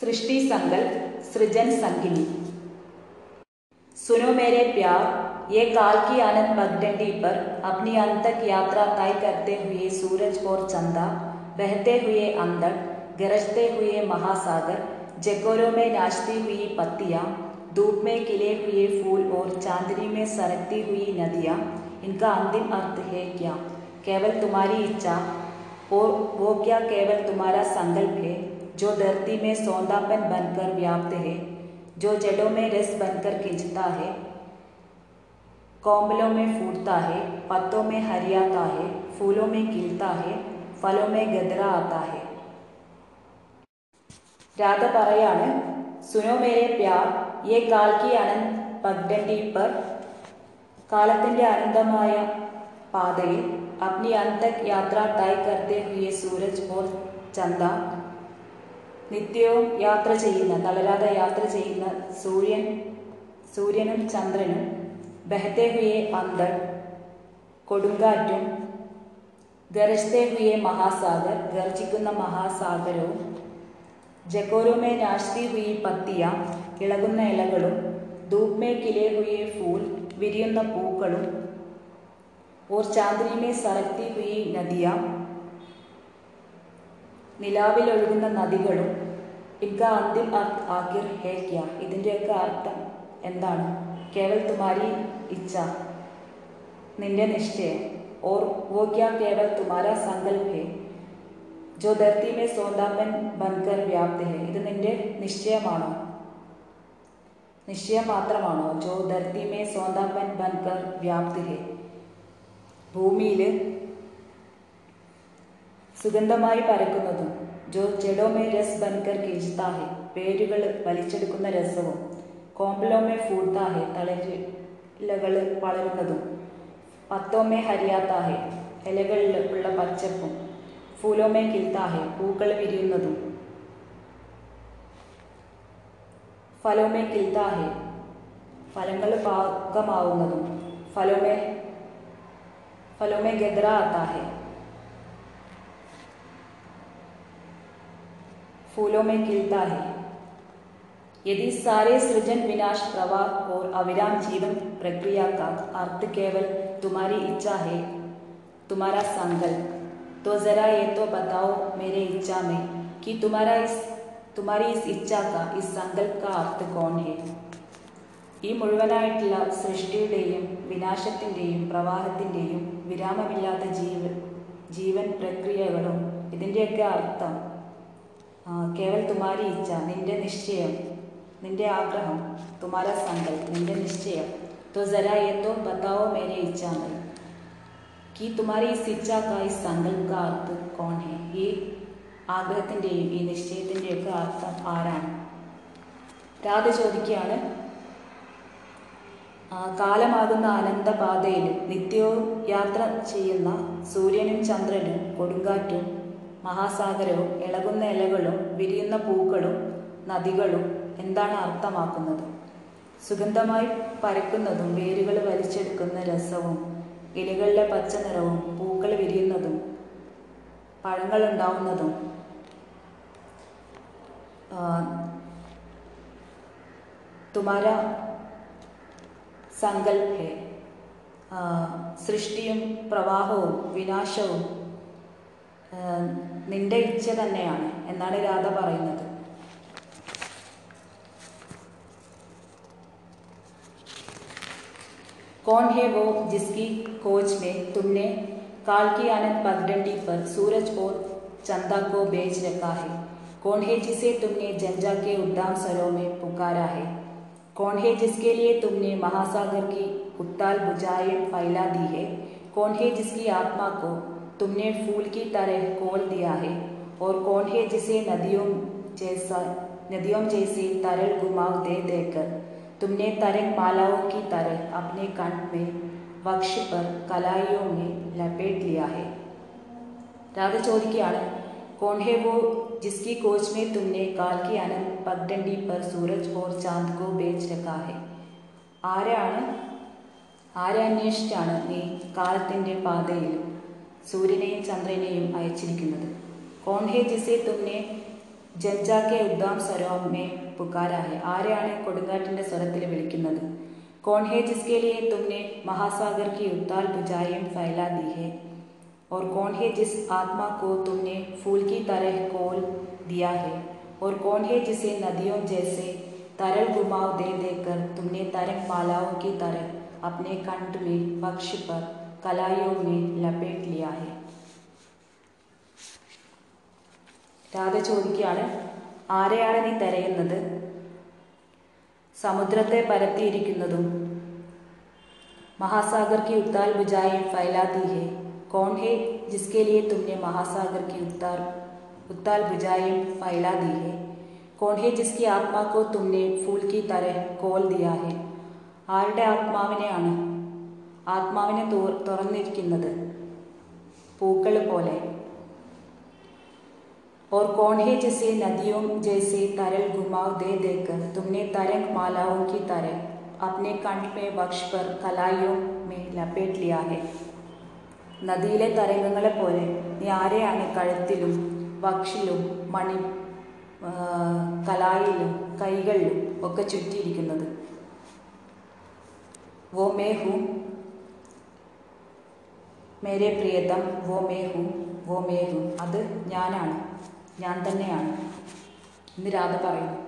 सृष्टि संकल्प सृजन संगिनी सुनो मेरे प्यार ये काल की आनंद पगडंडी पर अपनी अंतक यात्रा तय करते हुए सूरज और चंदा बहते हुए अंदर गरजते हुए महासागर जकोरों में नाचती हुई पत्तियाँ धूप में खिले हुए फूल और चांदनी में सरकती हुई नदियाँ इनका अंतिम अर्थ है क्या केवल तुम्हारी इच्छा और वो क्या केवल तुम्हारा संकल्प है जो धरती में सौंदापन बनकर व्याप्त है जो जड़ों में रस बनकर खींचता है कोमलों में फूटता है पत्तों में हरियाता है फूलों में खिलता है फलों में गदरा आता है രാധ പറയാണ് സുനോ മേരെ പ്യാർ യേ കാൽ കി അനന്ത് പഗ്ഡണ്ടി പർ കാലത്തിന്റെ അനന്തമായ പാതയിൽ അപ്നി അന്തക് യാത്ര തയ് കർത്തെ ഹുയെ സൂരജ് ഓർ ചന്ദ നിത്യവും യാത്ര ചെയ്യുന്ന തളരാതെ യാത്ര ചെയ്യുന്ന സൂര്യൻ സൂര്യനും ചന്ദ്രനും ബഹത്തെ ഹുയെ അന്തർ കൊടുങ്കാറ്റും ഗർജത്തെ ഹുയെ മഹാസാഗർ ഗർജിക്കുന്ന മഹാസാഗരവും ജക്കോരുമേ നാശ്തി ഹുയി പത്തിയ ഇളകുന്ന ഇലകളും ധൂപ്മേ കിലേ ഹുയെ ഫൂൽ വിരിയുന്ന പൂക്കളും ഓർ ചാന്ദ്രിമേ സറക്തി ഹുയി നദിയ നിലാവിലൊഴുകുന്ന നദികളും ഇക്ക അന്തിം ആകിർ ഹേ ക്യ ഇതിന്റെയൊക്കെ അർത്ഥം എന്താണ്? കേവൽ തുമാരി ഇച്ഛ നിന്റെ നിശ്ചയം ഓർ വോ ക്യാ കേവൽ തുമാരാ സങ്കൽപ് ഹേ ജോ ധർത്തി മേ സോന്താപ്പൻ ബൻകർ വ്യാപ്തി ഹേ. ഇത് നിന്റെ നിശ്ചയമാണോ? നിശ്ചയം മാത്രമാണോ ജോ ധർത്തി മേ സോന്താപ്പൻ ബൻകർ വ്യാപ്തി ഹേ. ഭൂമിയിൽ സുഗന്ധമായി പരക്കുന്നതും ജോ ജഡോമേ രസ് ബൻകർ കീഴ്ത്താഹെ വേരുകൾ വലിച്ചെടുക്കുന്ന രസവും കോമ്പലോമേ ഫൂട്ടാഹെ തളരിലകൾ വളരുന്നതും പത്തോമേ ഹരിയാത്താഹെ ഇലകളിൽ ഉള്ള പച്ചപ്പും ഫൂലോമേ കിൽത്താഹെ പൂക്കൾ വിരിയുന്നതും ഫലോമേ കിൽത്താഹെ ഫലങ്ങൾ പാകമാവുന്നതും ഫലോമേ ഫലോമേ ഗദ്ര ആത്താഹെ फूलों में खिलता है यदि सारे सृजन विनाश प्रवाह और अविराम जीवन प्रक्रिया का अर्थ केवल तुम्हारी इच्छा है तुम्हारा संकल्प तो जरा ये तो बताओ मेरे इच्छा में कि तुम्हारा इस तुम्हारी इस इच्छा का इस संकल्प का अर्थ कौन है ഈ മുഴുവനായിട്ടുള്ള സൃഷ്ടിയുടെയും വിനാശത്തിൻ്റെയും പ്രവാഹത്തിൻ്റെയും വിരാമമില്ലാത്ത ജീവ ജീവൻ പ്രക്രിയകളും ഇതിൻ്റെയൊക്കെ അർത്ഥം കേവൽ തുമാരി ഇച്ഛ നിന്റെ നിശ്ചയം നിന്റെ ആഗ്രഹം തുമാര സങ്കല്പ് നിന്റെ നിശ്ചയം तो जरा ये तो बताओ मेरे इच्छा में कि तुम्हारी इस इच्छा का इस संकल्प का अर्थ कौन है ഈ ആഗ്രഹത്തിൻ്റെയും ഈ നിശ്ചയത്തിൻ്റെയൊക്കെ അർത്ഥം ആരാണ് രാധ ചോദിക്കുകയാണ് കാലമാകുന്ന അനന്തപാതയിൽ നിത്യവും യാത്ര ചെയ്യുന്ന സൂര്യനും ചന്ദ്രനും കൊടുങ്കാറ്റും മഹാസാഗരവും ഇളകുന്ന ഇലകളും വിരിയുന്ന പൂക്കളും നദികളും എന്താണ് അർത്ഥമാക്കുന്നത്? സുഗന്ധമായി പരക്കുന്നതും വേരുകൾ വലിച്ചെടുക്കുന്ന രസവും ഇലകളിലെ പച്ച നിറവും പൂക്കൾ വിരിയുന്നതും പഴങ്ങൾ ഉണ്ടാവുന്നതും തുമാര സങ്കൽപേ സൃഷ്ടിയും പ്രവാഹവും വിനാശവും നിന്റെ ഇച്ഛ തന്നെയാണ് എന്നാണ് രാധ പറയുന്നത് कौन है वो जिसकी खोज में तुमने काल की आनंद पगडंडी पर सूरज और चंदा को बेच रखा है कौन है जिसे तुमने जंजा के उद्दाम सरों में पुकारा है कौन है जिसके लिए तुमने महासागर की उत्ताल बुझाएं फैला दी है कौन है जिसकी आत्मा को तुमने फूल की तरह खोल दिया है और कौन है जिसे नदियों जैसा नदियों जैसे तरल घुमाव दे देकर तुमने तरंग मालाओं की तरह अपने कंठ में वक्ष पर कलाइयों में लपेट लिया है രാധ ചോദിക്കുകയാണ് कौन है वो जिसकी कोच में तुमने काल की अनंत पगडंडी पर सूरज और चांद को बेच रखा है ആരാണ് ആരെ അന്വേഷിച്ചാണ് നീ കാലത്തിൻ്റെ പാതയിൽ സൂര്യനെയും ചന്ദ്രനെയും അയച്ചിരിക്കുന്നത് കോൺ ഹേ ജിസെ തുമ്നെ ജഞ്ചാക്കെ ഉദ്ദാം സ്വരം മേ പുകാരാ ഹെ ആരെയാണ് കൊടുങ്കാറ്റിന്റെ സ്വരത്തിൽ വിളിക്കുന്നത് കോൺ ഹെ ജിസ്കെ ലിയെ തുമ്നെ മഹാസാഗർ की उताल भुजाएं फैला दी है और कौन है जिस आत्मा को तुमने फूल की तरह खोल दिया है और कौन है जिसे नदियों जैसे तरल घुमाव दे देकर तुमने तरंग मालाओं की तरह अपने कंठ में पक्ष पर कलाइयों में लपेट लिया है രാധ ചോദിക്കുകയാണ് ആരെയാണ് നീ തിരയുന്നത് സമുദ്രത്തെ പരത്തിയിരിക്കുന്നതും महासागर की उताल बुझाएं फैला दी है कौन है जिसके लिए तुमने महासागर की उतार उताल बुझाएं फैला दी है कौन है जिसकी आत्मा को तुमने फूल की तरह കോൽ दिया है ആരുടെ ആത്മാവിനെയാണ് ആത്മാവിനെ തുറന്നിരിക്കുന്നത് പൂക്കൾ പോലെ और कौन है जिसे नदियों जैसे तरल घुमाव दे देकर तुमने तरंग मालाओं की तरह अपने कंठ में वक्ष पर कलाइयों में लपेट लिया है നദിയിലെ തരംഗങ്ങളെ പോലെ നീ ആരെയാണ് കഴുത്തിലും വക്ഷിലും മണി കലായിലും കൈകളിലും ഒക്കെ ചുറ്റിയിരിക്കുന്നത് വോ മേ ഹൂ മേരെ പ്രിയതം വോ മേ ഹൂ വോ മേ ഹൂ അത് ഞാനാണ് ഞാൻ തന്നെയാണ് എന്ന് രാധ പറയുന്നു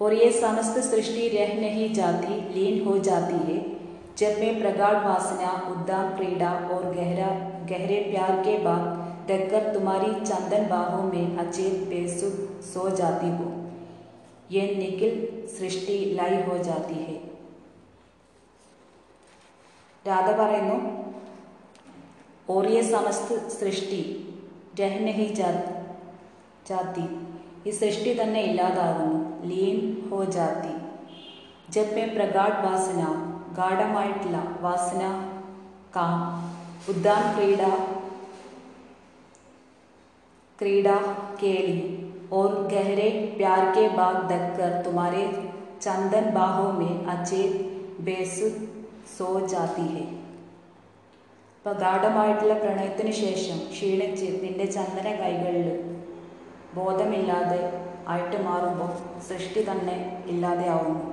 और ये समस्त सृष्टि रह नहीं जाती लीन हो जाती है जब मैं प्रगाढ़ वासना उद्दाम क्रीड़ा और गहरा गहरे प्यार के बाद देखकर तुम्हारी चंदन बाहों में अचेत बेसुध सो जाती हूँ ये निखिल सृष्टि लय हो जाती है രാധ പറയുന്നു ഓറിയ സമസ്ത സൃഷ്ടി രഹ്നഹി ജാതി ഈ സൃഷ്ടി തന്നെ ഇല്ലാതാകുന്നു ലീൻ ഹോ ജാതി ജബ് മേ പ്രഗാഡ് വാസന ഗാഠമായിട്ടുള്ള വാസന കാം ഉദ്ദാൻ ക്രീഡ क्रीड़ा केली और गहरे प्यार के बाद दक्कर तुम्हारे चंदन बाहों में अचेत बेसुध സോ ജാതി ഹെ ഇപ്പൊ ഗാഠമായിട്ടുള്ള പ്രണയത്തിന് ശേഷം ക്ഷീണിച്ച് നിന്റെ ചന്ദന കൈകളിൽ ബോധമില്ലാതെ ആയിട്ട് മാറുമ്പോൾ സൃഷ്ടി തന്നെ ഇല്ലാതെയാവുന്നു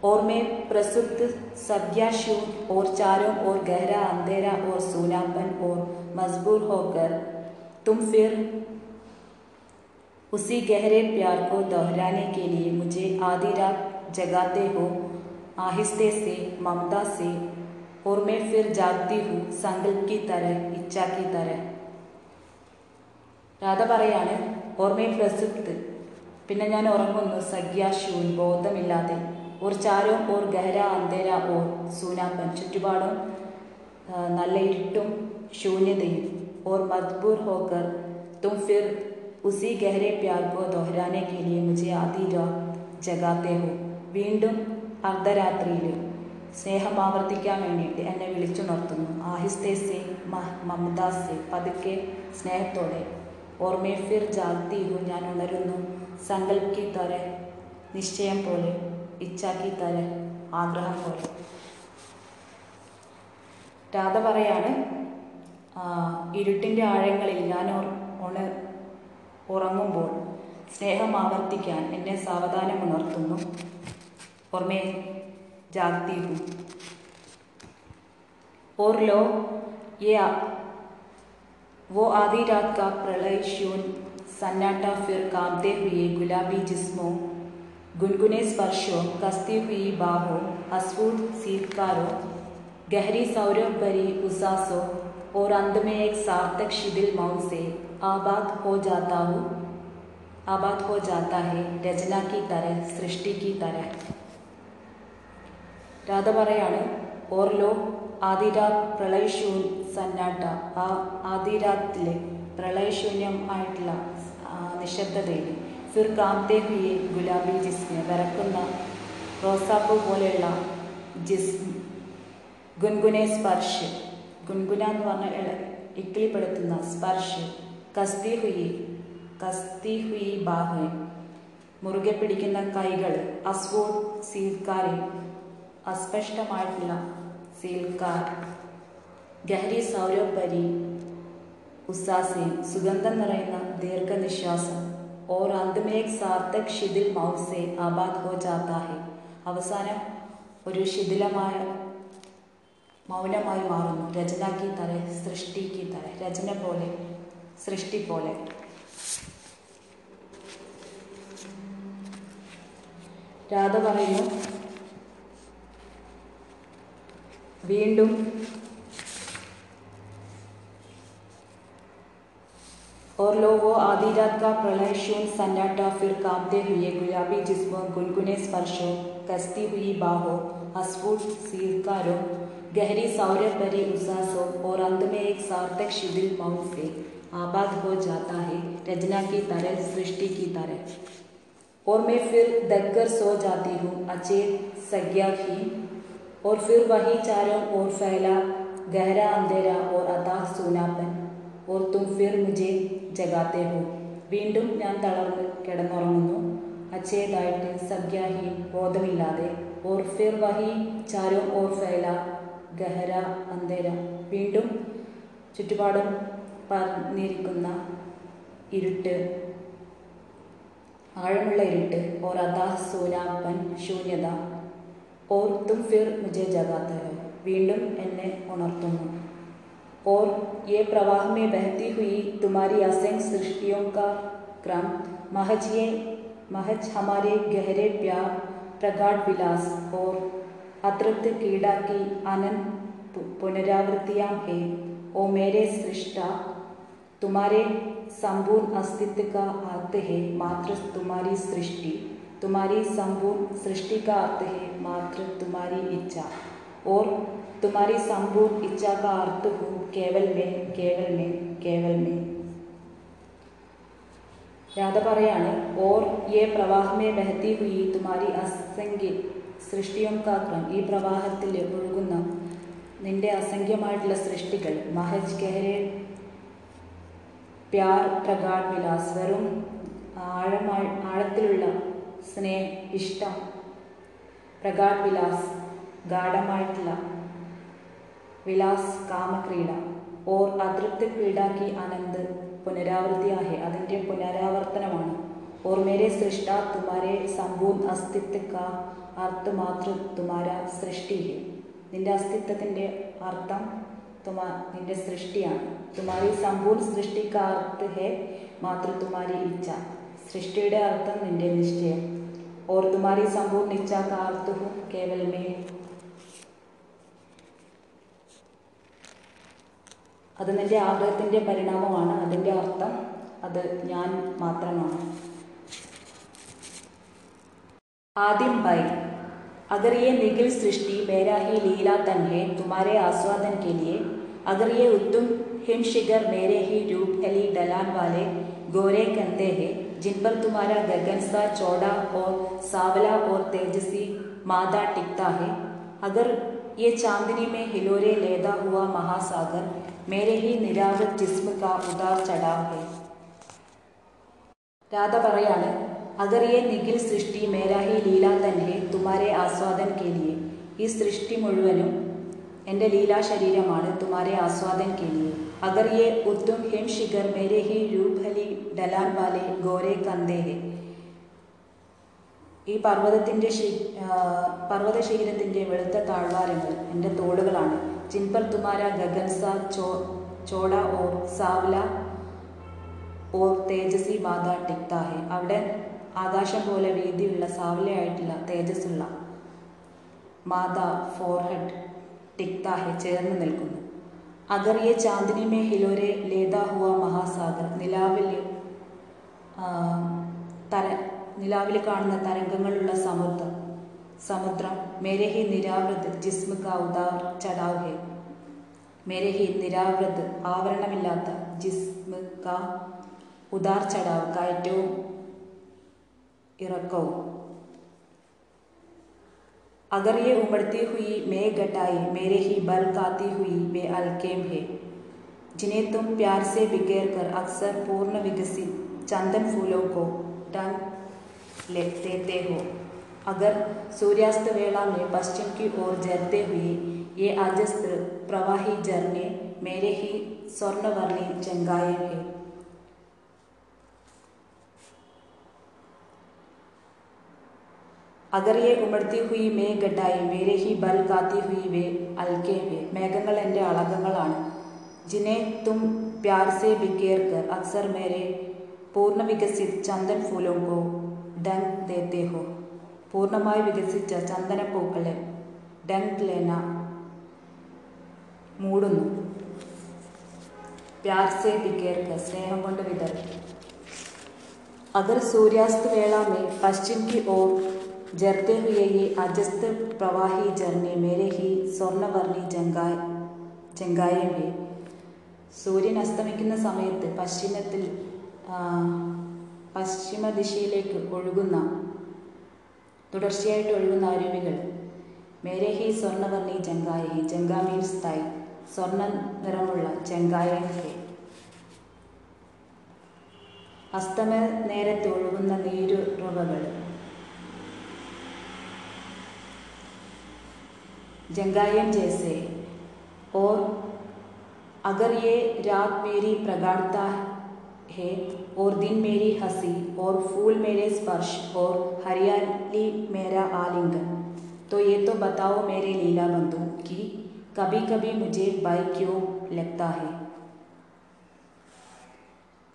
और मैं प्रसुप्त सब्याशून और चारों ओर गहरा अंधेरा और सूनापन और मजबूर होकर तुम फिर उसी गहरे प्यार को दोहराने के लिए मुझे आधी रात जगाते हो आहिस्ते से ममता से और मैं फिर जागती हूँ संकल्प की तरह इच्छा की तरह രാധ പറയാണ് ഓർമ്മയെ പ്രസുപ്ത് പിന്നെ ഞാൻ ഉറങ്ങുന്നു സഖ്യാശൂൻ ബോധമില്ലാതെ ഓർ ചാരവും ഓർ ഗഹര അന്തേര ഓർ സൂനാപ്പൻ ചുറ്റുപാടും നല്ല ഇരുട്ടും ശൂന്യതയും ഓർ മദ്ബൂർ ഹോക്കർ തും ഫിർ ഉസി ഗഹരെ പ്യാർ കോ ദോഹരാനെ के लिए मुझे आधी रात ജഗാത്തെ ഹോ വീണ്ടും അർദ്ധരാത്രിയിൽ സ്നേഹം ആവർത്തിക്കാൻ വേണ്ടിയിട്ട് എന്നെ വിളിച്ചുണർത്തുന്നു. ആഹിസ്തേ സെ മമതാ സെ പതുക്കെ സ്നേഹത്തോടെ. ഓർമ്മയെ ഫിർ ജാഗ്തി ഹു ഞാൻ ഉണരുന്നു. സങ്കല്പി തര നിശ്ചയം പോലെ ഇച്ഛാക്കി തര ആഗ്രഹം പോലെ. രാധ പറയാണ് ഇരുട്ടിന്റെ ആഴങ്ങളിൽ ഞാൻ ഉണ ഉറങ്ങുമ്പോൾ സ്നേഹം ആവർത്തിക്കാൻ എന്നെ സാവധാനം ഉണർത്തുന്നു और मैं जानती हूँ। और लो ये आ, वो आधी रात का प्रलय शून सन्नाटा फिर कांपते हुए गुलाबी जिस्मों गुनगुने स्पर्शों कसती हुई बाहों अस्फूट सीतकारों गहरी सौरभ भरी उसासों और अंत में एक सार्थक शिथिल मऊ से आबाद हो जाता हूँ। आबाद हो जाता है रचना की तरह सृष्टि की तरह। രാധ പറയാണ് ഓർലോ ആദിരാത് പ്രളയശൂൻ സന്നാട്ട. ആ ആദിരാത്തിലെ പ്രളയശൂന്യം ആയിട്ടുള്ള നിശബ്ദതയിൽ ഫിർ കാംതേ ഹുയെ ഗുലാബി ജിസ്മെ വിറക്കുന്ന റോസാപ്പൂ പോലെയുള്ള ജിസ് ഗുൻഗുനെ സ്പർശ്. ഗുൻഗുന എന്ന് പറഞ്ഞ ഇക്കിളിപ്പെടുത്തുന്ന സ്പർശ്. കസ്തി ഹുയി കസ്തി ഹുയി ബാഹു. മുറുകെ പിടിക്കുന്ന കൈകൾ അസ്വോഡ് സീൽക്കാരെ. അസ്പഷ്ടമായിട്ടുള്ള സീൽക്കാർ ഗഹരി സൗരഭരി ഉസാസി സുഗന്ധം നിറയുന്ന ദീർഘനിശ്വാസം ഓർ അന്തിമേക് സാർത്ഥക് ഷിഥിൽ മൗസെ ആബാദ് ഹോ ജാത്താഹെ അവസാനം ഒരു ശിഥിലമായ മൗനമായി മാറുന്നു. രചനാക്കി തരെ സൃഷ്ടിക്ക് തര രചന പോലെ സൃഷ്ടി പോലെ. രാധ പറയുന്നു വീണ്ടും और लो वो आधी रात का प्रलय शून्य सन्नाटा फिर कांपते हुए गुलाबी जिस्मों गुनगुने स्पर्शों कसती हुई बाहों अस्फुट सीकारों गहरी सौर्य भरी उसासों और अंत में एक सार्थक शिथिल मौत से आबाद हो जाता है रचना की तरह सृष्टि की तरह और मैं फिर दगकर सो जाती हूँ अचेत संज्ञाहीन और फिर वही चारों ओर फैला गहरा अंधेरा और अताह सूनापन और तुम फिर मुझे ജഗാത്തെ ഹോ വീണ്ടും ഞാൻ തളർന്ന് കിടന്നുറങ്ങുന്നു അച്ചേതായിട്ട് സംഖ്യാഹീൻ ബോധമില്ലാതെ ഓർ ഫിർ വഹി ചാരോ ഓർ ഫൈല ഗഹര അന്തേര വീണ്ടും ചുറ്റുപാടും പറഞ്ഞിരിക്കുന്ന ഇരുട്ട് ആഴമുള്ള ഇരുട്ട് ഓർ അതാ സൂനാപ്പൻ ശൂന്യത ഓർ തും ഫിർ മുജെ ജഗാത്തെ ഹോ വീണ്ടും എന്നെ ഉണർത്തുന്നു और ये प्रवाह में बहती हुई तुम्हारी असंख्य सृष्टियों का क्रम महज ये महज हमारे गहरे प्यार प्रगाढ़ विलास और अतृप्त क्रीड़ा की अनंत पुनरावृत्तियां है ओ मेरे सृष्टा तुम्हारे संपूर्ण अस्तित्व का अर्थ है मात्र तुम्हारी सृष्टि तुम्हारी संपूर्ण सृष्टि का अर्थ है मात्र तुम्हारी इच्छा और तुम्हारी संपूर्ण इच्छा का अर्थ हूँ केवल मैं केवल मैं केवल मैं രാധ പറയാണ് ഓർ യെ പ്രവാഹമേ ബഹത്തി ഹുയി തുമാരി അസംഖ്യ സൃഷ്ടിയും കാക്രം ഈ പ്രവാഹത്തിൽ ഒഴുകുന്ന നിന്റെ അസംഖ്യമായിട്ടുള്ള സൃഷ്ടികൾ മഹജ് കെഹരെ പ്യാർ പ്രഗാഡ് വിലാസ് വെറും ആഴമായി ആഴത്തിലുള്ള സ്നേഹ ഇഷ്ടം പ്രഗാഢ് വിലാസ് ഗാഠമായിട്ടുള്ള വിലാസ് കാമക്രീഡ ഓർ അതൃപ്തി ക്രീഡ കി അനന്ത് പുനരാവൃത്തിയാഹെ അതിന്റെ പുനരാവർത്തനമാണ്. ഓർ മേരെ സൃഷ്ട തുമാരെ സമ്പൂർണ അസ്തിത്വ അർത്ഥ മാതൃ തുമാര സൃഷ്ടി നിന്റെ അസ്തിത്വത്തിന്റെ അർത്ഥം തുമാ നിന്റെ സൃഷ്ടിയാണ്. തുമാരി സമ്പൂർണ സൃഷ്ടി കാ അർത്ഥ ഹെ മാതൃ തുമാരി ഇച്ഛ. സൃഷ്ടിയുടെ അർത്ഥം നിന്റെ നിശ്ചയം ഓർ തുമാരി സമ്പൂർണ്ണ ഇച്ഛ കാ അർത്ഥ ഹു കേവൽ മേ അത് നിന്റെ ആഗ്രഹത്തിൻ്റെ പരിണാമമാണ് അതിൻ്റെ അർത്ഥം അത് ഞാൻ മാത്രമാണ് आदिम भाई अगर ये निखिल सृष्टि मेरा ही लीला तन है तुम्हारे आस्वादन के लिए अगर ये उत्तम हिमशिखर मेरे ही रूप अली डलान वाले गोरे कंधे हैं जिन पर तुम्हारा गगन सा चौड़ा और सावला और तेजसी मादा टिकता है अगर ये चांदनी में हिलोरे लेदा हुआ महासागर मेरे ही निरावृत जिस्म का उदार चढ़ाव है രാധ പറയാണ് അഗർ യെ നിഖിൽ സൃഷ്ടി മേരാ ഹി ലീല തന്നെ തുമാരെ ആസ്വാദൻ കെ ലിയെ ഈ സൃഷ്ടി മുഴുവനും എന്റെ ലീലാ ശരീരമാണ്. തുമാരെ ആസ്വാദൻ കെ ലിയെ ഉത്തും ഹിം ശിഖർ മേരെ ഹി രൂപ് ഹലി ഡലാൻ വാലെ ഗോരെ കന്ദേ ഹെ. ഈ പർവതത്തിന്റെ പർവത ശിഖരത്തിന്റെ വെളുത്ത താഴ്വാരങ്ങൾ എന്റെ തോടുകളാണ് ചിൻപർ തുമാര ഗഗൻസ ചോ ചോള ഓർ സാവ്ല ഓർ തേജസ്വി മാത ടിക്താഹെ അവിടെ ആകാശം പോലെ വീതിയുള്ള സാവലയായിട്ടുള്ള തേജസ്സുള്ള മാത ഫോർഹെഡ്. ടിക്ത ഹെ ചേർന്ന് നിൽക്കുന്നു. അഗറിയെ ചാന്ദിനി മേ ഹിലോരെ ലേതാ ഹുവ മഹാസാഗർ നിലാവിൽ തര നിലാവിൽ കാണുന്ന തരംഗങ്ങളുള്ള സമുദ്രം സമുദ്രം മേരെ ഹി നിരാവൃത് ജിസ്മ കാ ഉദാർ മേരെ ഹി നിരാവൃത് ആവരണമില്ലാത്ത ജിസ്മ കാ ഉദാർ ചടാവ് കയറ്റവും ഇറക്കവും. अगर ये उमड़ती हुई मैं घटाई, मेरे ही बल काती हुई वे अलकेम है। जिन्हें तुम प्यार से बिखेर कर अक्सर पूर्ण विकसित चंदन फूलों को टंग देते हो। अगर सूर्यास्त वेला में पश्चिम की ओर जरते हुए ये अजस्त्र प्रवाही झरने मेरे ही स्वर्णवर्णी चंगाए है। അഗർ യെ ഉമർത്തി ഹുയി മേ ഗഡായി മേരെ ഹി ബൽ കാത്തി ഹുയി വേ അൽക്കെ വേ. മേഘങ്ങൾ എന്റെ അളകങ്ങളാണ്. ജിനെ തും പ്യാർ സെ ബിക്കേർ കർ അക്സർ മേരെ പൂർണ വികസിത് ചന്ദൻ ഫൂലോ കോ ഡങ് ദേത്തെ ഹോ. പൂർണമായി വികസിച്ച ചന്ദനപ്പൂക്കളെ ഡങ് ലേന മൂടുന്നു. പ്യാർ സെ ബിക്കേർ കർ സ്നേഹം കൊണ്ട് വിതറി അഗർ സൂര്യാസ്ത വേള മേ പശ്ചിം കി ഓർ जरते हुए ये अजस्त प्रवाही झरने मेरे ही സ്വർണ്ണവർണ്ണി ജങ്കായ ജങ്കായമേ സൂര്യൻ അസ്തമിക്കുന്ന സമയത്ത് പശ്ചിമത്തിൽ ആ, പശ്ചിമ ദിശയിലേക്ക് ഒഴുകുന്ന തുടർച്ചയായിട്ട് ഒഴുകുന്ന അരുവികൾ മേരെ ഹി സ്വർണ്ണവർണ്ണി ജങ്കായ ഹി ജങ്ക മീൻസ് തൈ സ്വർണ്ണ നിറമുള്ള ജങ്കായ ഹേ അസ്തമ നേരത്ത് ഒഴുകുന്ന നീരുറവകൾ जंगायम जैसे और अगर ये रात मेरी प्रगाढ़ता है और दिन मेरी हंसी और फूल मेरे स्पर्श और हरियाली मेरा आलिंगन तो ये तो बताओ मेरे लीला बंधु कि कभी कभी मुझे भय क्यों लगता है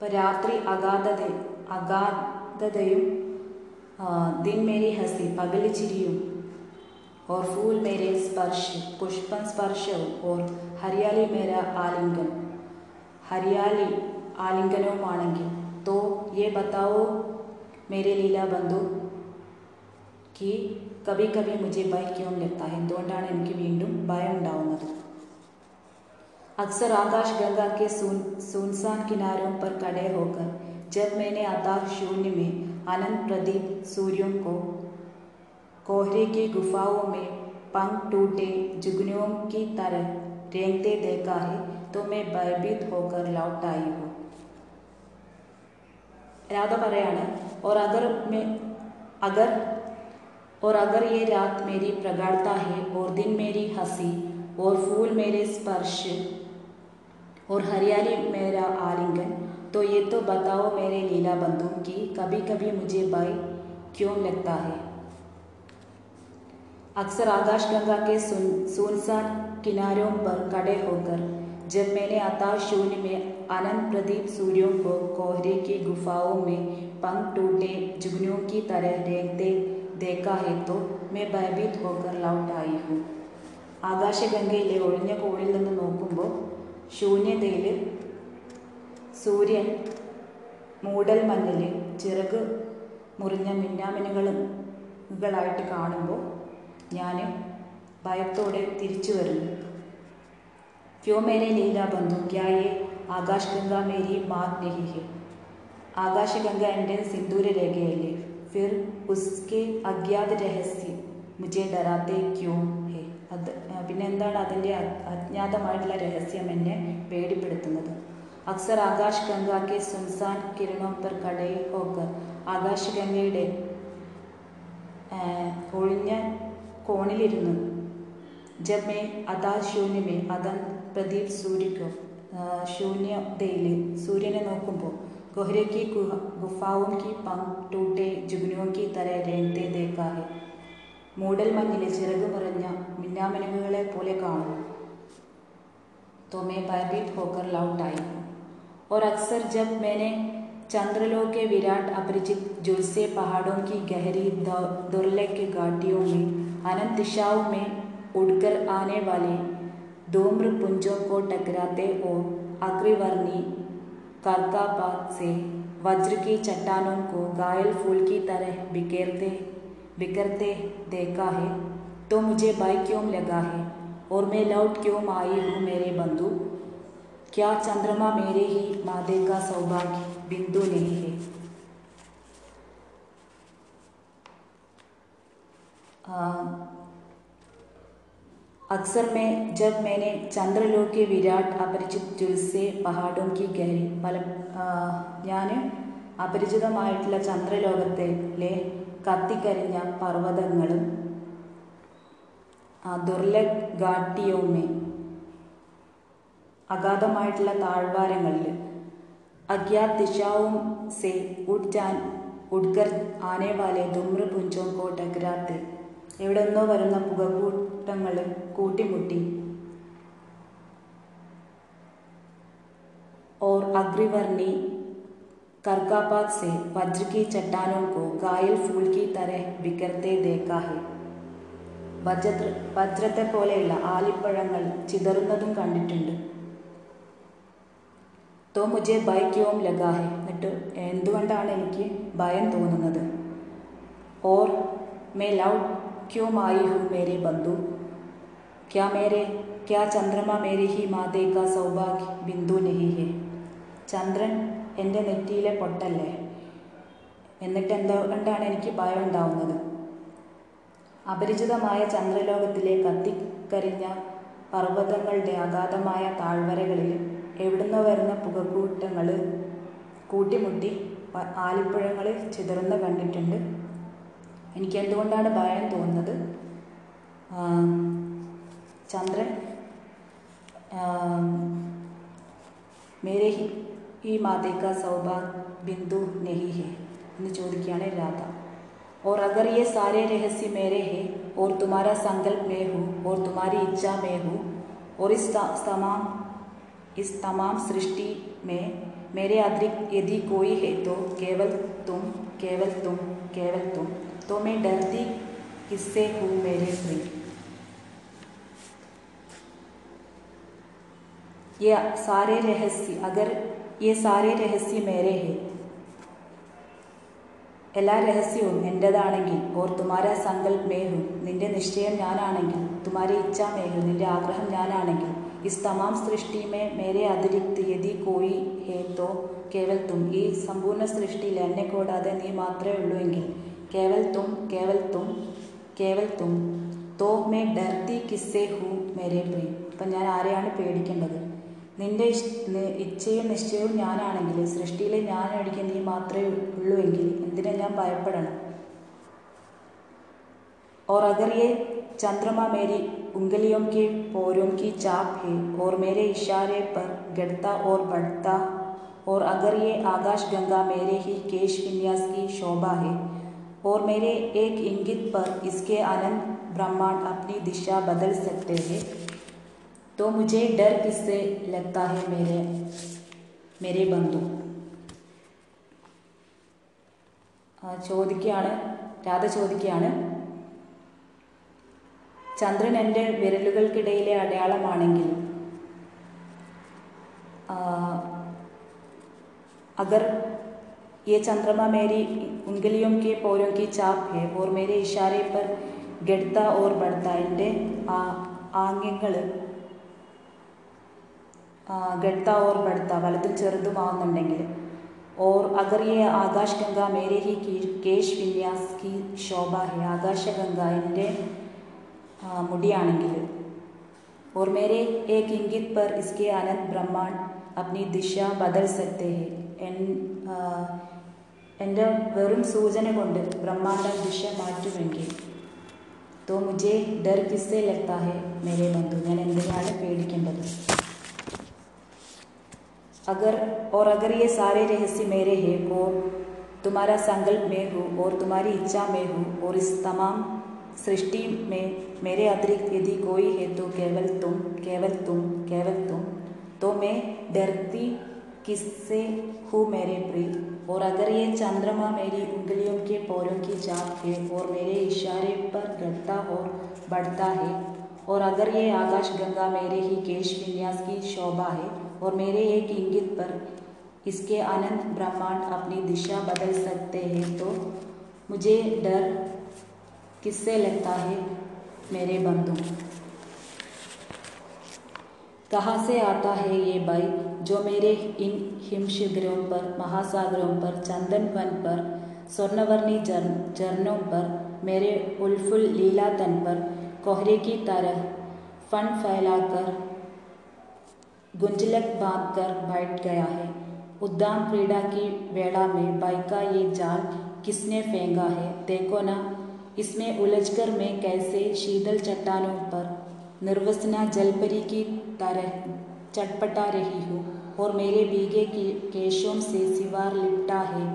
ഇപ്പം രാത്രി അഗാധത അഗാധതയും ആ, ദിൻ മേരി ഹസി പകല് ചിരിയും और फूल मेरे स्पर्श पुष्प स्पर्श और हरियाली मेरा आलिंगन। हरियाली आलिंगनों ആലിംഗനവുമാണെങ്കിൽ तो ये बताओ मेरे लीला बंधु, कि कभी कभी मुझे भय क्यों लगता है? എന്തുകൊണ്ടാണ് എനിക്ക് भय ഭയം ഉണ്ടാവുന്നത് अक्सर आकाश गंगा के सुन, सुनसान किनारों पर खड़े होकर, जब मैंने आता शून्य में अनंत प्रदीप सूर्यों को कोहरे की गुफाओं में पंख टूटे जुगनुओं की तरह रेंगते देखा है तो मैं भयभीत होकर लौट आई हूँ രാധ പറയാണ് और अगर मैं अगर और अगर ये रात मेरी प्रगाढ़ता है और दिन मेरी हंसी और फूल मेरे स्पर्श और हरियाली मेरा आलिंगन तो ये तो बताओ मेरे लीला बंधु कि कभी कभी मुझे भय क्यों लगता है अक्सर आकाश गंगा के सुन सुनसान किनारों पर खड़े होकर जब मैंने अताश शून्य में अनंत प्रदीप सूर्यों को कोहरे की गुफाओं में पंख टूटे जुगनुओं की तरह रेंगते देखा है तो मैं भयभीत होकर लौट आई हूँ ആകാശഗംഗയിലെ ഒഴിഞ്ഞ കോണിൽ നിന്ന് നോക്കുമ്പോൾ ശൂന്യതയിൽ സൂര്യൻ മൂടൽ മഞ്ഞിൽ ചിറക് മുറിഞ്ഞ മിന്നാമിനുകളായിട്ട് കാണുമ്പോൾ ഞാൻ ഭയത്തോടെ തിരിച്ചു വരുന്നു. വ്യോമേനെ മേരെ ലീല ബന്ധു ക്യായെ ആകാശ് ഗംഗ മേരി മാത് നഹി ഹെ ഗംഗ എന്റെ സിന്ദൂര രേഖയല്ലേ ഫിർ ഉസ്കെ അജ്ഞാത രഹസ്യം. മുജേ ഡരാത്തെ ക്യോ ഹെ. അത് പിന്നെ എന്താണ് അതിന്റെ അജ്ഞാതമായിട്ടുള്ള രഹസ്യം എന്നെ പേടിപ്പെടുത്തുന്നത്? അക്സർ ആകാശ് ഗംഗാക്ക് സുൻസാൻ കിരണോ പെർ കടയിൽ ഹോക്കർ ആകാശ് ഗംഗയുടെ ഒഴിഞ്ഞ കോണിലിരുന്നു जब मैं अदा शून्य में अदन പ്രദീപ് സൂര്യക്കോ ശൂന്യതയിൽ സൂര്യനെ നോക്കുമ്പോൾ ഗൊഹരയ്ക്ക് ഗുഹ ഗുഫാവും കി പങ്ക് ടൂട്ടെ ജുഗ്നുവും കി തര രേങ്തെ ദേക്കാഹെ മൂടൽ മഞ്ഞിലെ ചിറക് നിറഞ്ഞ മിന്നാമിനുകളെ പോലെ കാണുന്നു तो मैं भयभीत होकर लौट आई हूँ और अक्सर जब मैंने चंद्रलोक के विराट अपरिचित जुलसे पहाड़ों की गहरी दुर्लभ के घाटियों में, अनंत दिशाओं में उड़कर आने वाले धूम्र पुंजों को टकराते और अग्रिवर्णी कर्कापात से वज्र की चट्टानों को घायल फूल की तरह बिखेरते, बिखरते देखा है। तो मुझे भय क्यों लगा है? और मैं लौट क्यों आई हूँ मेरे बंधु? क्या चंद्रमा मेरे ही मादे का सौभाग्य बिंदु नहीं है अक्सर मैं जब मैंने चंद्रलोक के विराट अपरिचित जुलसे पहाड़ों की गहरी പല ഞാൻ അപരിചിതമായിട്ടുള്ള ചന്ദ്രലോകത്തിലെ കത്തിക്കരിഞ്ഞ പർവതങ്ങളും ദുർലഘാട്ടിയവുമേ അഗാധമായിട്ടുള്ള താഴ്വാരങ്ങളിൽ അജ്ഞാത് ദിശാവും സെ ഉഡ് ജാൻ ഉഡ്കർ ആനെ വാലെ ധുമ്ര പുഞ്ചോ കോ ടകരാത്തെ എവിടെ നിന്നോ വരുന്ന പുകക്കൂട്ടങ്ങൾ കൂട്ടിമുട്ടി और अग्रिवर्णी करकापात से वज्र की चट्टानों को घायल फूल की तरह बिखरते देखा है വജ്ര വജ്രത്തെ പോലെയുള്ള ആലിപ്പഴങ്ങൾ ചിതറുന്നതും കണ്ടിട്ടുണ്ട് തോ മുജെ ഭയക്കവും ലഗാഹെ എന്നിട്ട് എന്തുകൊണ്ടാണ് എനിക്ക് ഭയം തോന്നുന്നത്? ഓർ മേ ലവ് ക്യോം ആയി ഹു മേരെ ബന്ധു? ക്യാ മേരെ ക്യാ ചന്ദ്രമ മേരെ ഹി മാതേ കാ സൗഭാഗ്യ ബിന്ദു നെഹി ഹെ. ചന്ദ്രൻ എന്റെ നെറ്റിയിലെ പൊട്ടല്ലേ? എന്നിട്ട് എന്തുകൊണ്ടാണ് എനിക്ക് ഭയം ഉണ്ടാവുന്നത്? അപരിചിതമായ ചന്ദ്രലോകത്തിലെ കത്തിക്കരിഞ്ഞ പർവതങ്ങളുടെ അഗാധമായ താഴ്വരകളിൽ എവിടുന്നോ വരുന്ന പുകക്കൂട്ടങ്ങൾ കൂട്ടിമുട്ടി ആലിപ്പഴങ്ങൾ ചിതറുന്ന കണ്ടിട്ടുണ്ട് എനിക്ക് എന്തുകൊണ്ടാണ് ഭയം തോന്നുന്നത് ചന്ദ്രൻ മേരെ ഈ മാതേക്ക സൗഭാഗ് ബിന്ദു നെഹി ഹെ എന്ന് ചോദിക്കുകയാണ് രാധ और अगर ये सारे रहस्य मेरे हैं और तुम्हारा संकल्प में हूँ और तुम्हारी इच्छा में हूँ और इस तमाम इस तमाम सृष्टि में मेरे अतिरिक्त यदि कोई है तो केवल तुम केवल तुम केवल तुम तो मैं डरती किससे हूँ मेरे प्रिय ये सारे रहस्य अगर ये सारे रहस्य मेरे हैं എല്ലാ രഹസ്യവും എൻ്റെതാണെങ്കിൽ ഓർ തുമാര സങ്കൽപ് മേഹു നിന്റെ നിശ്ചയം ഞാനാണെങ്കിൽ തുമാരെ ഇച്ഛ മേഹു നിന്റെ ആഗ്രഹം ഞാനാണെങ്കിൽ ഇസ് തമാം സൃഷ്ടി മേ മേരെ അതിരിക്ത് യതി കോയി ഹേ തോ കേവൽ തും ഈ സമ്പൂർണ്ണ സൃഷ്ടിയിൽ എന്നെ കൂടാതെ നീ മാത്രമേ ഉള്ളൂ എങ്കിൽ കേവൽ തും കേവൽ തും കേവൽ തും തോ മേ ഡർത്തി കിസ്സേ ഹു മേരെ പ്രിയ അപ്പം ഞാൻ ആരെയാണ് പേടിക്കേണ്ടത് നിന്റെ ഇച്ഛയും നിശ്ചയവും ഞാനാണെങ്കിൽ സൃഷ്ടിയിൽ ഞാൻ ഒഴികെ നീ മാത്രമേ ഉള്ളൂ എങ്കിൽ എന്തിനാ ഞാൻ ഭയപ്പെടണം और अगर ये चंद्रमा मेरी उंगलियों के पोरों की चाप है और मेरे इशारे पर गढ़ता और बढ़ता और अगर ये आकाश गंगा मेरे ही केश विन्यास की शोभा है और मेरे एक इंगित पर इसके अनंत ब्रह्मांड अपनी दिशा बदल सकते हैं तो मुझे डर किससे लगता है मेरे मेरे ബന്ധു ചോദിക്കുകയാണ് രാധ ചോദിക്കുകയാണ് ചന്ദ്രൻ എൻ്റെ വിരലുകൾക്കിടയിലെ അടയാളമാണെങ്കിൽ अगर ये चंद्रमा मेरी उंगलियों के पोरों की चाप है और मेरे इशारे पर ഗഡ്ത ഓർ ബഡ്ത എൻ്റെ ആ ആംഗ്യങ്ങൾ ഗഡ്ത ഓർ ബഡ്ത വലുതും ചെറുതുമാവുന്നുണ്ടെങ്കിൽ ഓർ അഗർ യെ ആകാശ് ഗംഗ മേരെ ഹി കേശ് വിന്യാസ് കി ശോഭ ഹെ ആകാശഗംഗ എൻ്റെ मुडियाणगिल और मेरे एक इंगित पर इसके आनंद ब्रह्मांड अपनी दिशा बदल सकते हैं എൻ്റെ सूचने को ब्रह्मांड दिशा मेटी तो मुझे डर किससे लगता है मेरे बंधु या पेड़ अगर और अगर ये सारे रहस्य मेरे हैं और तुम्हारा संकल्प में हो और तुम्हारी इच्छा में हो और इस तमाम सृष्टि में मेरे अतिरिक्त यदि कोई है तो केवल तुम केवल तुम केवल तुम तो मैं डरती किससे हूँ मेरे प्रिय? और अगर ये चंद्रमा मेरी उंगलियों के पोरों की चाप है और मेरे इशारे पर घटता और बढ़ता है, और अगर ये आकाश गंगा मेरे ही केश विन्यास की शोभा है, और मेरे एक इंगित पर इसके अनंत ब्रह्मांड अपनी दिशा बदल सकते हैं तो मुझे डर किससे लगता है मेरे बंधु? कहाँ से आता है ये भय जो मेरे इन हिमशिखरों पर, महासागरों पर, चंदन वन पर, स्वर्णवर्णी झरनों पर, मेरे उल्फुल लीला तन पर, कोहरे की तरह फन फैलाकर, गुंजलक बाँध कर बैठ गया है। उद्यान क्रीड़ा की वेड़ा में बाई का ये जाल किसने फेंका है? देखो ना इसमें उलझकर मैं कैसे शीतल चट्टानों पर निर्वसना जलपरी की तरह चटपटा रही हूँ और मेरे भीगे केशों से सिवार लिपटा है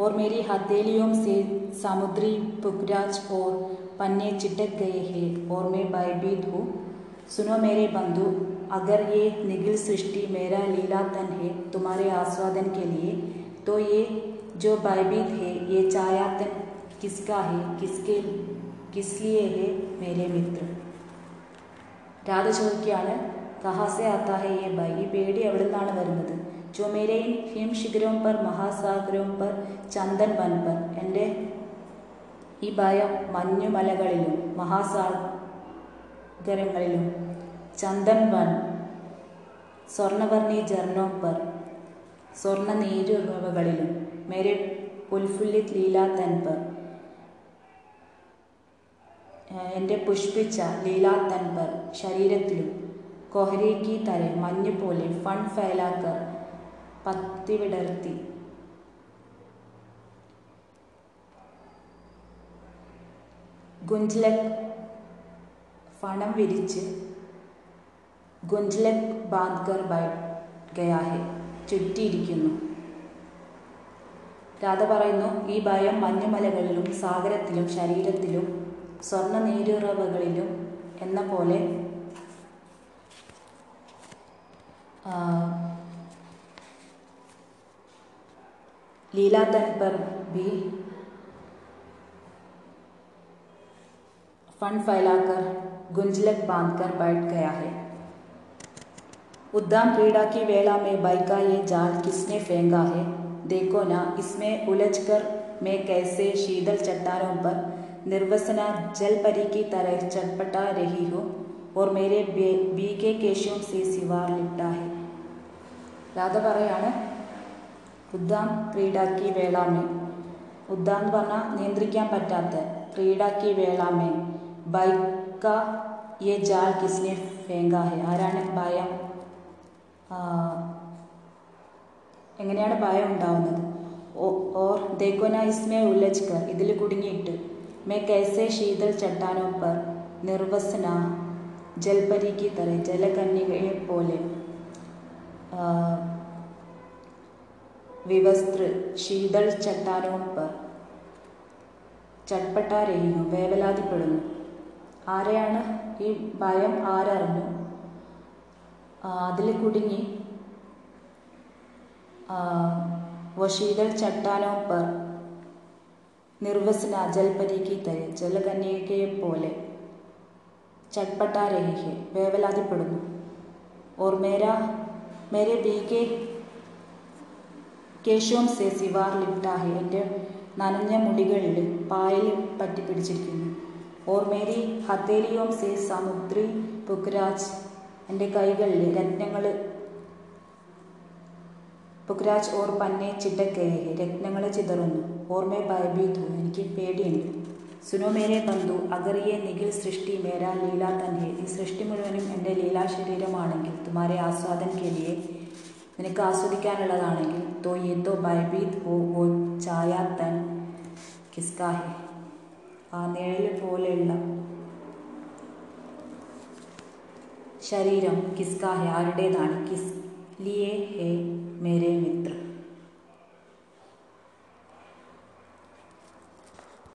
और मेरी हथेलियों से समुद्री पुखराज और पन्ने चिटक गए हैं और मैं भयभीत हूँ। सुनो मेरे बंधु, अगर ये निगिल सृष्टि मेरा लीलातन है तुम्हारे आस्वादन के लिए तो ये जो भयभीत है, ये छायातन किसका है किसके किस लिए है मेरे मित्र രാധ ചോദിക്കുകയാണ് കഹാസെ ആത്താ ഹെ യെ ബൈ ഈ പേടി എവിടെ നിന്നാണ് വരുന്നത് ജോ മേരെ ഹിം ശിഖരവും പർ മഹാസാഗരവും പർ ചന്ദൻ വൻ പർ എൻ്റെ ഈ ഭയം മഞ്ഞുമലകളിലും മഹാസാഗരങ്ങളിലും ചന്ദൻ വൻ സ്വർണവർണ്ണി ജർണോ പർ സ്വർണ്ണ നീരുറവകളിലും മേരെ പുൽഫുല്ലിത് ലീലാത്തൻ പർ എന്റെ പുഷ്പിച്ച ലീലാ പർ ശരീരത്തിലും കൊഹരേക്കി തര മഞ്ഞ് പോലെ ഫൺ ഫയലാക്കർ പത്തിവിടർത്തി. ഗുഞ്ജലക് ഫണം വിരിച്ച് ഗുഞ്ജലക് ബാദ്ഗർ ബൈ ഗയാഹെ ചുറ്റിയിരിക്കുന്നു. രാധ പറയുന്നു ഈ ഭയം മഞ്ഞുമലകളിലും സാഗരത്തിലും ശരീരത്തിലും സ്വർണ്ണ നീരുറവകളിലും എന്ന പോലെ लीला तन पर भी फन फैलाकर गुंजलक बांधकर बैठ गया है उद्दाम क्रीड़ा की वेला में बाइक का ये जाल किसने फेंका है देखो ना इसमें उलझकर मैं कैसे शीतल चट्टानों पर निर्वसना जल परी की तरह चटपटा रही हूँ और मेरे बीके केशों से सिवार लिपटा है രാധ പറയാണ് ഉദ്ദാം ക്രീഡാക്കി വേളാമേ ഉദ്ദാം എന്ന് പറഞ്ഞാൽ നിയന്ത്രിക്കാൻ പറ്റാത്ത ക്രീഡാക്കി വേളാമേ ബൈക്ക യെ ജാൽ കിസ്നെ ഫേങ്ക ഹെ ആരാണ് ഭയം എങ്ങനെയാണ് ഭയം ഉണ്ടാവുന്നത് ഓർ ദേക്കോന ഇസ്മേ ഉല്ലജ്കർ ഇതിൽ കുടുങ്ങിയിട്ട് മേ കൈസെ ശീതൽ ചട്ടാനോ പർ നിർവസന ജൽപരിക്ക് തറ ജലകന്യകയെ പോലെ വിവസ്ത്ര ശീതൾ ചട്ടാനവും പർ ചട്പട്ടാരെയും വേവലാതിപ്പെടുന്നു. ആരെയാണ് ഈ ഭയം? ആരറിഞ്ഞു? അതിൽ കുടുങ്ങി വശീതൾ ചട്ടാനവും പർ നിർവസന ജൽപരിക്ക് തരെ ജലകന്യകയെ പോലെ ചട്പട്ടാരഹിഹെ വേവലാതിപ്പെടുന്നു. ഓർ മേരാ മേരെ ബി കെ കേശവം സെ സിവാർ ലിപ്റ്റാഹെ എന്റെ നനഞ്ഞ മുടികളിൽ പായൽ പറ്റി പിടിച്ചിരിക്കുന്നു ഓർ മേരി ഹത്തേലിയോം സെ സമുദ്രി പുക്രാജ് എന്റെ കൈകളിൽ രത്നങ്ങൾ പുക്രാജ് ഓർ പന്നെ ചിട്ടക്കയെ രത്നങ്ങളെ ചിതറുന്നു. ഓർമ്മ ഭയഭീതു എനിക്ക് പേടിയുണ്ട്. സുനോ മേരെ ബന്ധു അഗറിയെ നിഖിൽ സൃഷ്ടി മേരാ ലീല തന്നെ ഈ സൃഷ്ടി മുഴുവനും എന്റെ ലീലാ ശരീരമാണെങ്കിൽ തുമാരെ ആസ്വാദൻ കെലിയെ നിനക്ക് ആസ്വദിക്കാനുള്ളതാണെങ്കിൽ തോ യെ തോ ഭയഭീത് ഹോ ഓ ചായ തൻ കിസ്കാഹെ. ആ നിഴൽ പോലെയുള്ള ശരീരം കിസ്കാഹെ. ആരുടേതാണ്? കിസ് लिए हे मेरे मित्र।